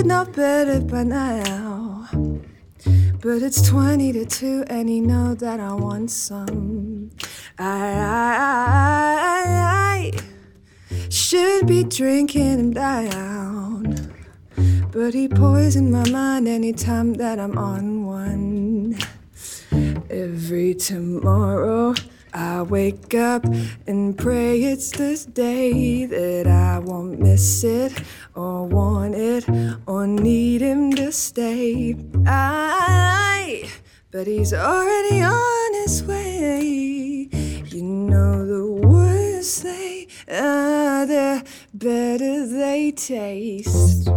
Should know better by now. But it's 20 to 2, and you know that I want some. I, I, I should be drinking him down. But he poisoned my mind anytime that I'm on one. Every tomorrow I wake up and pray it's this day that I won't miss it or want it or need him to stay. I, but he's already on his way. You know the worse they uh, are, the better they taste.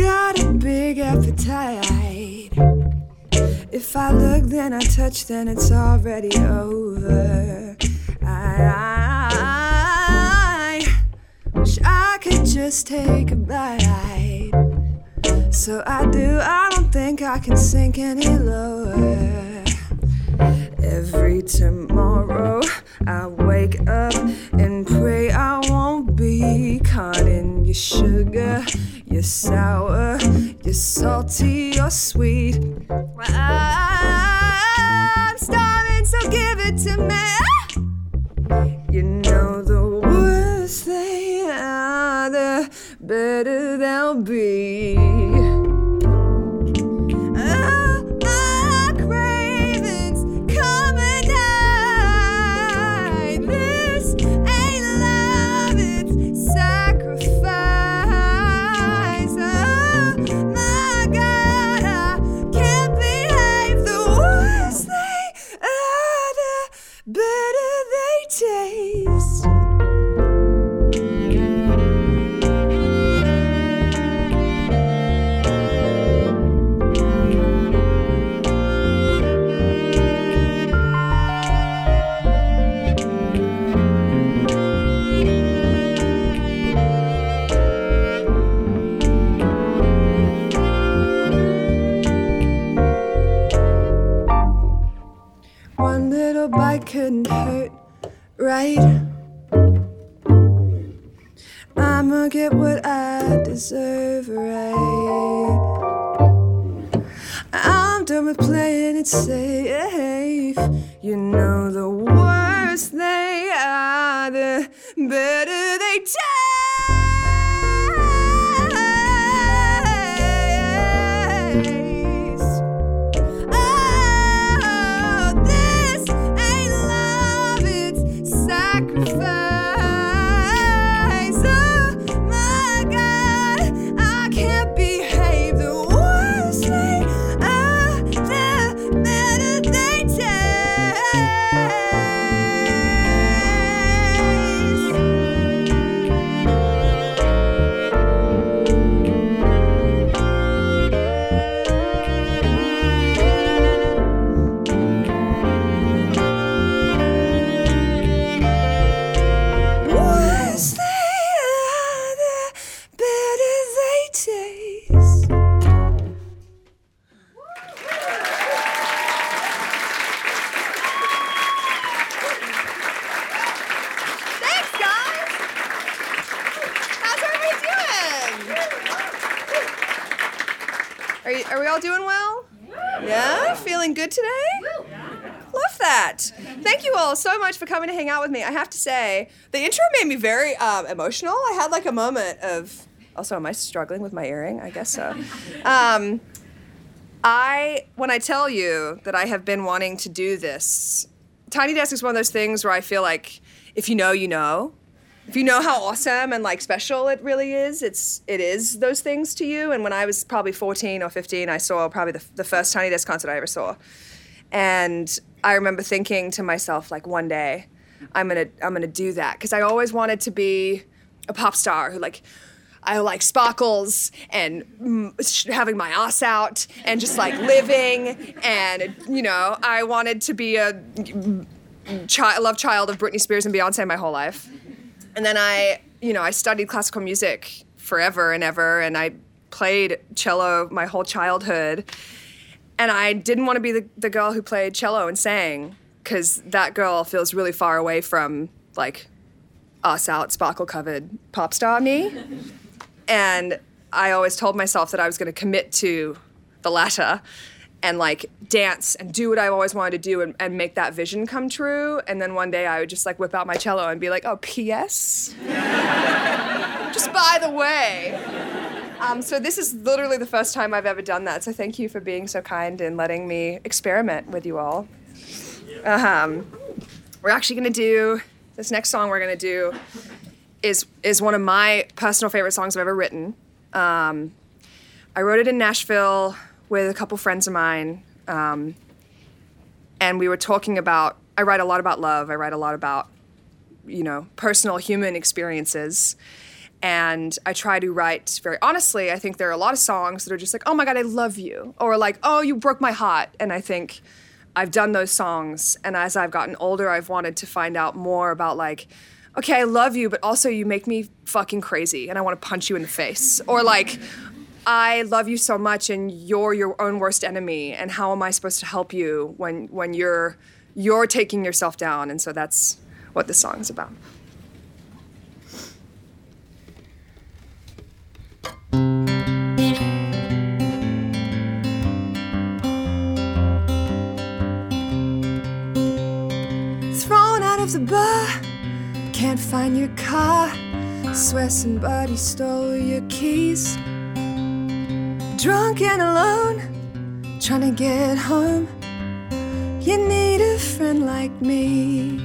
Got a big appetite. If I look, then I touch, then it's already over. I, wish I could just take a bite. So I do, I don't think I can sink any lower. Every tomorrow I wake up and pray I won't be caught in your sugar, your sour, you're salty, your sweet. Playing it safe. You know the worse they are, the better they taste. Are we all doing well? Yeah, feeling good today. Love that. Thank you all so much for coming to hang out with me. I have to say, the intro made me very um, emotional. I had like a moment of. Also, am I struggling with my earring? I guess so. Um, I when I tell you that I have been wanting to do this, Tiny Desk is one of those things where I feel like if you know, you know. If you know how awesome and like special it really is, it's it is those things to you. And when I was probably 14 or 15, I saw probably the, the first Tiny Desk concert I ever saw, and I remember thinking to myself like one day, I'm gonna I'm gonna do that. Because I always wanted to be a pop star who like I like sparkles and mm, having my ass out and just like living. And you know I wanted to be a child love child of Britney Spears and Beyonce my whole life and then I you know I studied classical music forever and ever and I played cello my whole childhood. And I didn't want to be the, the girl who played cello and sang because that girl feels really far away from like us out sparkle covered pop star me. And I always told myself that I was going to commit to the latter and like dance and do what I've always wanted to do and, and, make that vision come true. And then one day I would just like whip out my cello and be like, oh, P.S. just by the way. Um, so this is literally the first time I've ever done that. So thank you for being so kind and letting me experiment with you all. Um, we're actually going to do this next song. We're going to do is is one of my personal favorite songs I've ever written. Um, I wrote it in Nashville with a couple friends of mine, um, and we were talking about. I write a lot about love. I write a lot about, you know, personal human experiences, and I try to write very honestly. I think there are a lot of songs that are just like, "Oh my God, I love you," or like, "Oh, you broke my heart," and I think. I've done those songs, and as I've gotten older, I've wanted to find out more about like okay, I love you, but also you make me fucking crazy and I want to punch you in the face. Or like, I love you so much and you're your own worst enemy and how am I supposed to help you when when you're you're taking yourself down and so that's what this song is about. Thrown out of the bar can't find your car. Swear somebody stole your keys. Drunk and alone, trying to get home. You need a friend like me.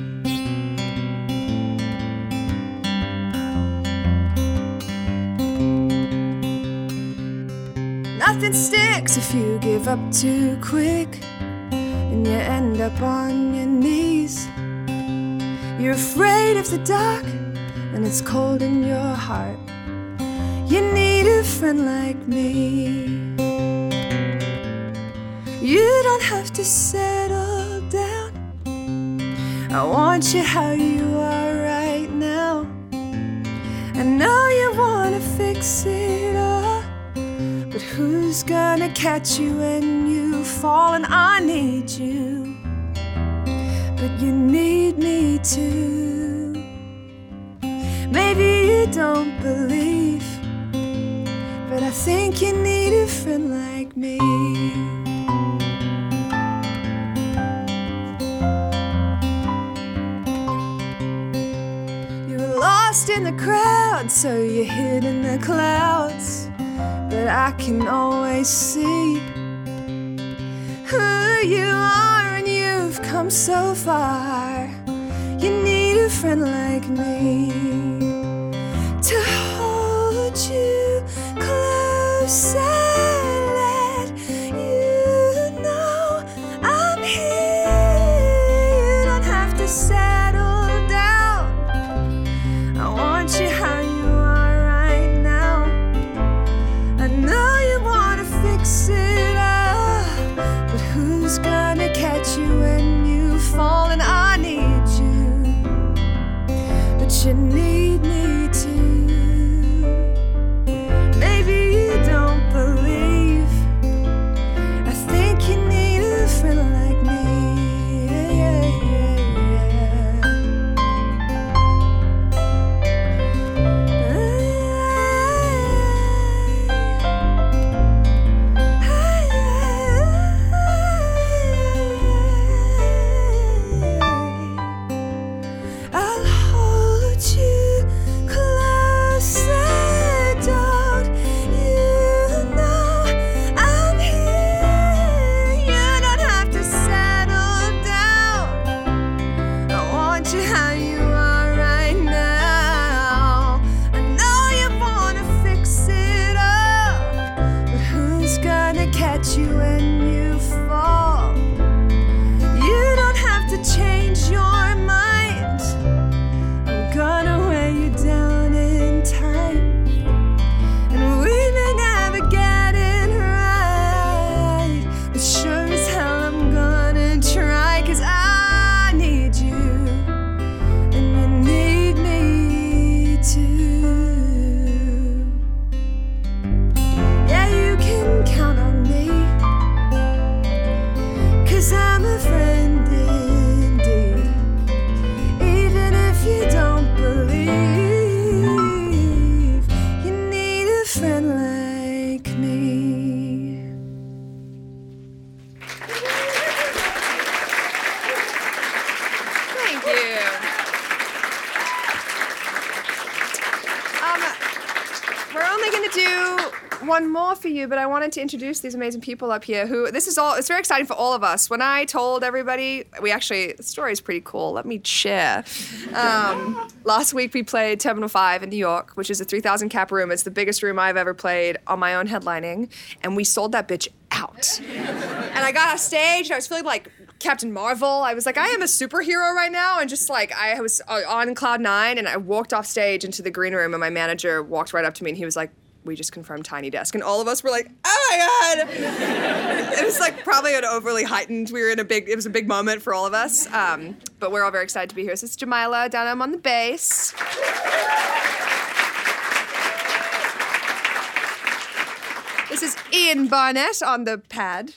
Nothing sticks if you give up too quick, and you end up on your knees. You're afraid of the dark, and it's cold in your heart. You need friend like me. You don't have to settle down. I want you how you are right now. I know you wanna fix it all, but who's gonna catch you when you fall? And I need you but you need me too. Maybe you don't believe, but I think you need a friend like me. You're lost in the crowd, so you're hid in the clouds, but I can always see who you are and you've come so far. You need a friend like me closer. Let that you and you, but I wanted to introduce these amazing people up here who this is all it's very exciting for all of us. When I told everybody, we actually the story is pretty cool. Let me share. Um, last week we played Terminal 5 in New York, which is a 3,000 cap room. It's the biggest room I've ever played on my own headlining, and we sold that bitch out. and I got off stage and I was feeling like Captain Marvel. I was like, I am a superhero right now, and just like I was uh, on cloud nine, and I walked off stage into the green room, and my manager walked right up to me, and he was like, "We just confirmed Tiny Desk," and all of us were like, "Oh my god!" it was like probably an overly heightened. We were in a big. It was a big moment for all of us, um, but we're all very excited to be here. So this is Jamila Dunham on the bass. This is Ian Barnett on the pad.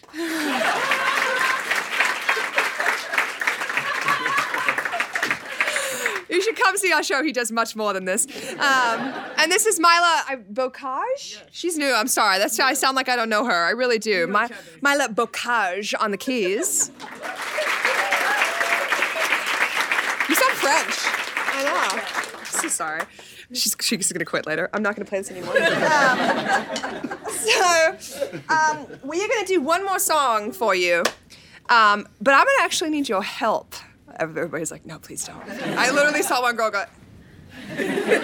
You should come see our show. He does much more than this. Um, and this is Mila I, Bocage. She's new. I'm sorry. That's I sound like I don't know her. I really do. My, Mila Bocage on the keys. You sound French. I know. So sorry. She's, she's gonna quit later. I'm not gonna play this anymore. Um, so um, we are gonna do one more song for you, um, but I'm gonna actually need your help. Everybody's like, no, please don't. I literally saw one girl go.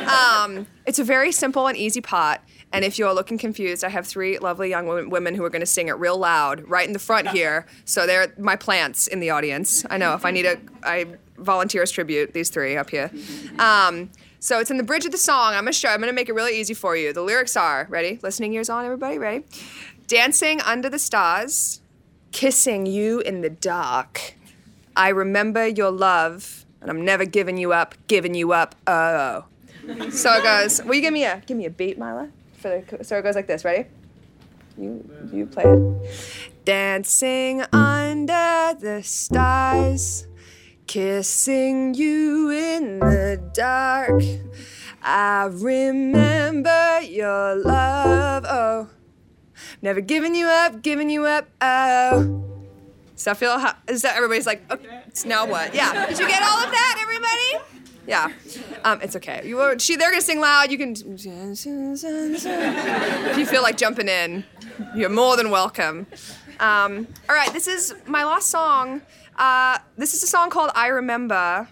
Um, it's a very simple and easy part. And if you're looking confused, I have three lovely young wo- women who are going to sing it real loud right in the front here. So they're my plants in the audience. I know if I need a, I volunteer as tribute. These three up here. Um, so it's in the bridge of the song. I'm gonna show. I'm gonna make it really easy for you. The lyrics are ready. Listening ears on, everybody. Ready? Dancing under the stars, kissing you in the dark. I remember your love, and I'm never giving you up, giving you up. Oh. So it goes. Will you give me a give me a beat, Mila? For the, so it goes like this. Ready? You you play it. Dancing under the stars, kissing you in the dark. I remember your love. Oh, never giving you up, giving you up. Oh. Does feel? How, is that everybody's like? Okay, now what? Yeah. Did you get all of that, everybody? Yeah. Um, it's okay. You she, they're gonna sing loud. You can. If you feel like jumping in, you're more than welcome. Um, all right. This is my last song. Uh, this is a song called "I Remember,"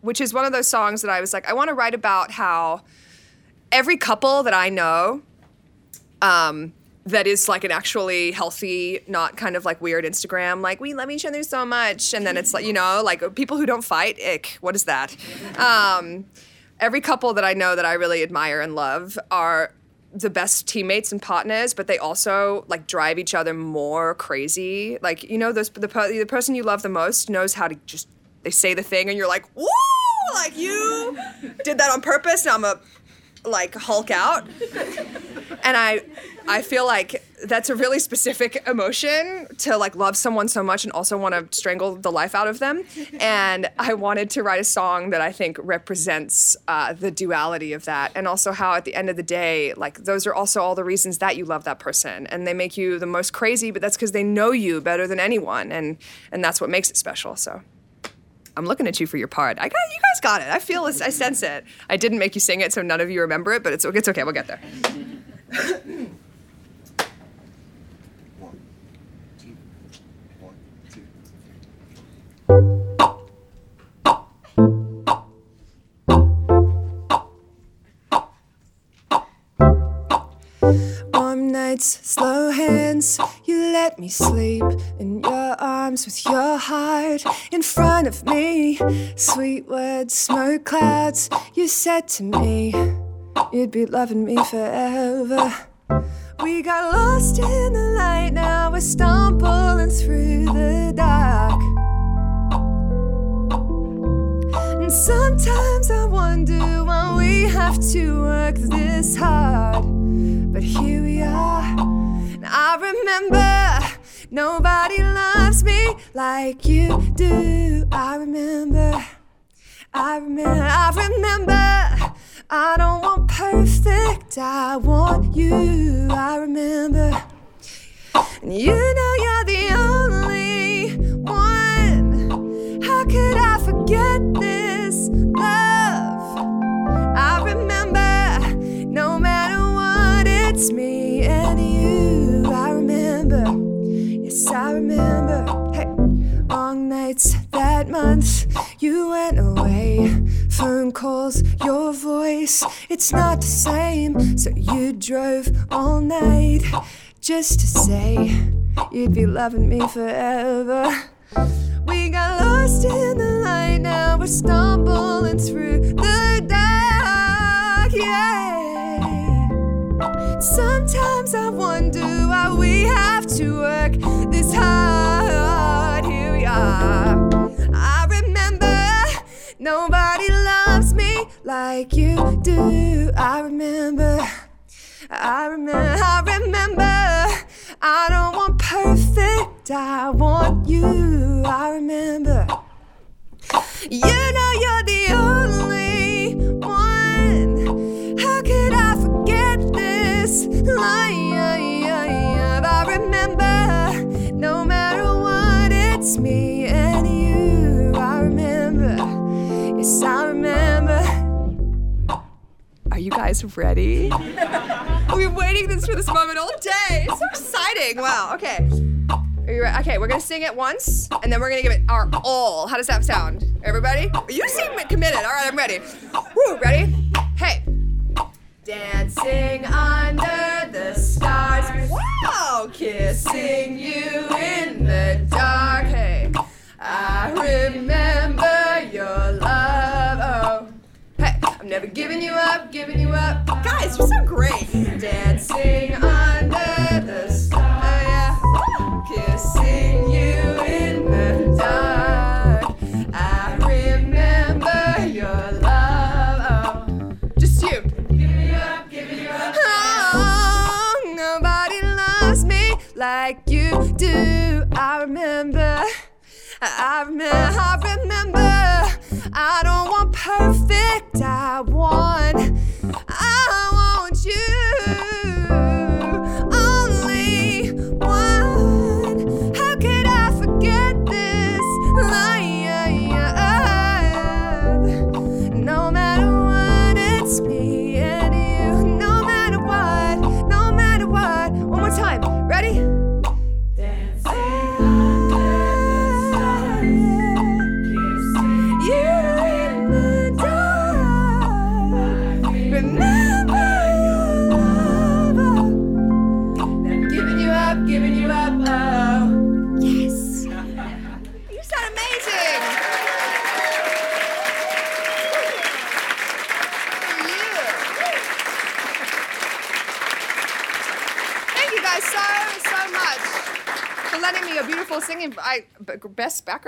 which is one of those songs that I was like, I want to write about how every couple that I know um, that is like an actually healthy, not kind of like weird Instagram, like we love each other so much, and then it's like you know, like people who don't fight, ick. What is that? Um, every couple that I know that I really admire and love are the best teammates and partners, but they also like drive each other more crazy. Like you know, those the the person you love the most knows how to just they say the thing, and you're like, woo, like you did that on purpose. Now I'm a like Hulk out. And I I feel like that's a really specific emotion to like love someone so much and also want to strangle the life out of them. And I wanted to write a song that I think represents uh, the duality of that, and also how at the end of the day, like those are also all the reasons that you love that person, and they make you the most crazy, but that's because they know you better than anyone, and and that's what makes it special. So. I'm looking at you for your part. I got you guys got it. I feel this. I sense it. I didn't make you sing it, so none of you remember it, but it's it's okay. We'll get there. One, two, one, two. Warm nights, slow hands, let me sleep in your arms with your heart in front of me. Sweet words, smoke clouds, you said to me you'd be loving me forever. We got lost in the light, now we're stumbling through the dark. And sometimes I wonder why we have to work this hard. But here we are. I remember nobody loves me like you do. I remember. I remember. I remember. I don't want perfect. I want you. I remember. And you know you're the only one. How could I forget this love? I remember, no matter what, it's Hey, long nights that month, you went away. Phone calls, your voice, it's not the same. So you drove all night just to say you'd be loving me forever. We got lost in the light, now we're stumbling through the dark, yeah. Sometimes I wonder why we have to work this hard. Here we are. I remember nobody loves me like you do. I remember. I remember. I remember. I don't want perfect. I want you. I remember. You know guys ready? We've been waiting this for this moment all day. It's so exciting. Wow. Okay. Are you ready? Okay, we're gonna sing it once, and then we're gonna give it our all. How does that sound? Everybody? You seem committed. All right, I'm ready. Woo, ready? Hey. Dancing under the stars. Wow! Kissing you in the dark. Hey. I remember never giving you up, giving you up. Guys, you're so great. Dancing under the stars. Yeah. Kissing you in the dark. I remember your love. Oh. Just you. Giving you up, giving you up. Oh, nobody loves me like you do. I remember. I remember, I remember, I don't want perfect, I want,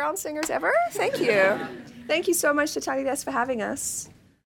background singers ever. Thank you. Thank you so much to Tiny Desk for having us.